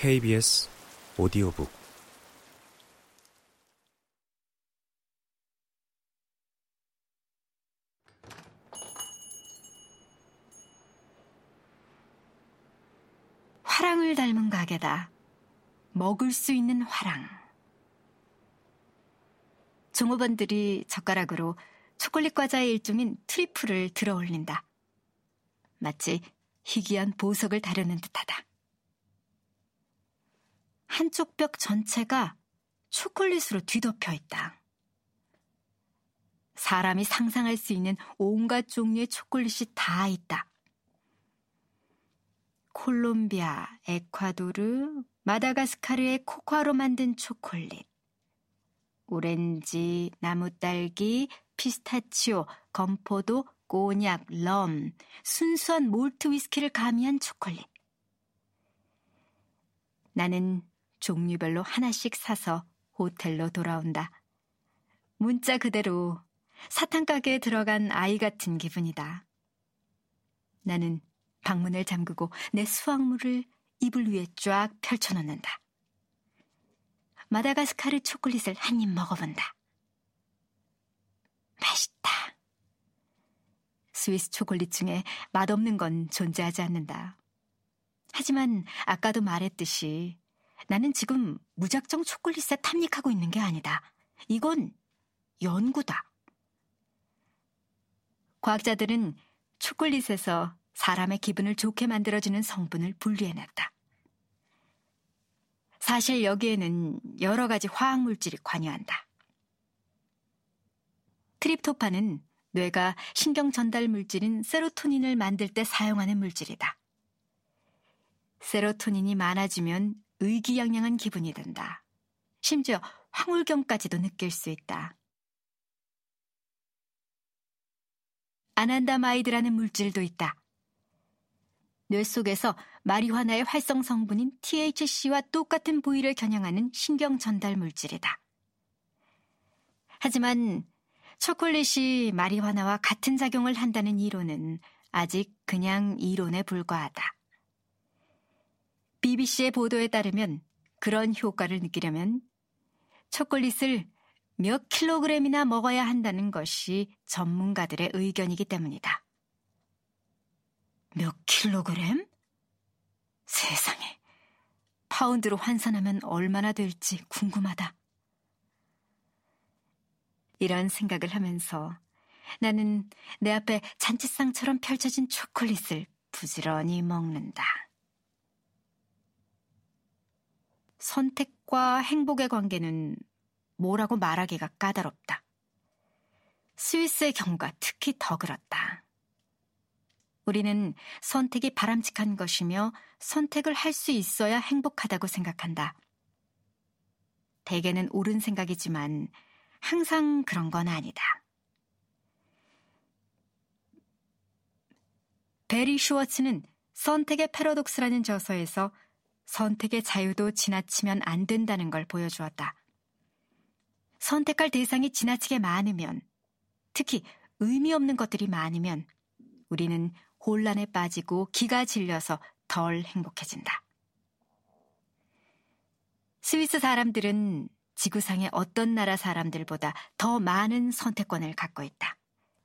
KBS 오디오북 화랑을 닮은 가게다. 먹을 수 있는 화랑. 종업원들이 젓가락으로 초콜릿 과자의 일종인 트리플을 들어 올린다. 마치 희귀한 보석을 다루는 듯하다. 한쪽 벽 전체가 초콜릿으로 뒤덮여 있다. 사람이 상상할 수 있는 온갖 종류의 초콜릿이 다 있다. 콜롬비아, 에콰도르, 마다가스카르의 코코아로 만든 초콜릿. 오렌지, 나무딸기, 피스타치오, 건포도, 꼬냑, 럼, 순수한 몰트 위스키를 가미한 초콜릿. 나는 종류별로 하나씩 사서 호텔로 돌아온다. 문자 그대로 사탕 가게에 들어간 아이 같은 기분이다. 나는 방문을 잠그고 내 수확물을 이불 위에 쫙 펼쳐놓는다. 마다가스카르 초콜릿을 한 입 먹어본다. 맛있다. 스위스 초콜릿 중에 맛없는 건 존재하지 않는다. 하지만 아까도 말했듯이 나는 지금 무작정 초콜릿에 탐닉하고 있는 게 아니다. 이건 연구다. 과학자들은 초콜릿에서 사람의 기분을 좋게 만들어주는 성분을 분리해냈다. 사실 여기에는 여러 가지 화학물질이 관여한다. 트립토판은 뇌가 신경 전달 물질인 세로토닌을 만들 때 사용하는 물질이다. 세로토닌이 많아지면 의기양양한 기분이 든다. 심지어 황홀경까지도 느낄 수 있다. 아난다마이드라는 물질도 있다. 뇌 속에서 마리화나의 활성 성분인 THC와 똑같은 부위를 겨냥하는 신경 전달 물질이다. 하지만 초콜릿이 마리화나와 같은 작용을 한다는 이론은 아직 그냥 이론에 불과하다. BBC의 보도에 따르면 그런 효과를 느끼려면 초콜릿을 몇 킬로그램이나 먹어야 한다는 것이 전문가들의 의견이기 때문이다. 몇 킬로그램? 세상에. 파운드로 환산하면 얼마나 될지 궁금하다. 이런 생각을 하면서 나는 내 앞에 잔치상처럼 펼쳐진 초콜릿을 부지런히 먹는다. 선택과 행복의 관계는 뭐라고 말하기가 까다롭다. 스위스의 경우가 특히 더 그렇다. 우리는 선택이 바람직한 것이며 선택을 할 수 있어야 행복하다고 생각한다. 대개는 옳은 생각이지만 항상 그런 건 아니다. 베리 슈워츠는 선택의 패러독스라는 저서에서 선택의 자유도 지나치면 안 된다는 걸 보여주었다. 선택할 대상이 지나치게 많으면, 특히 의미 없는 것들이 많으면 우리는 혼란에 빠지고 기가 질려서 덜 행복해진다. 스위스 사람들은 지구상의 어떤 나라 사람들보다 더 많은 선택권을 갖고 있다.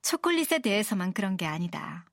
초콜릿에 대해서만 그런 게 아니다.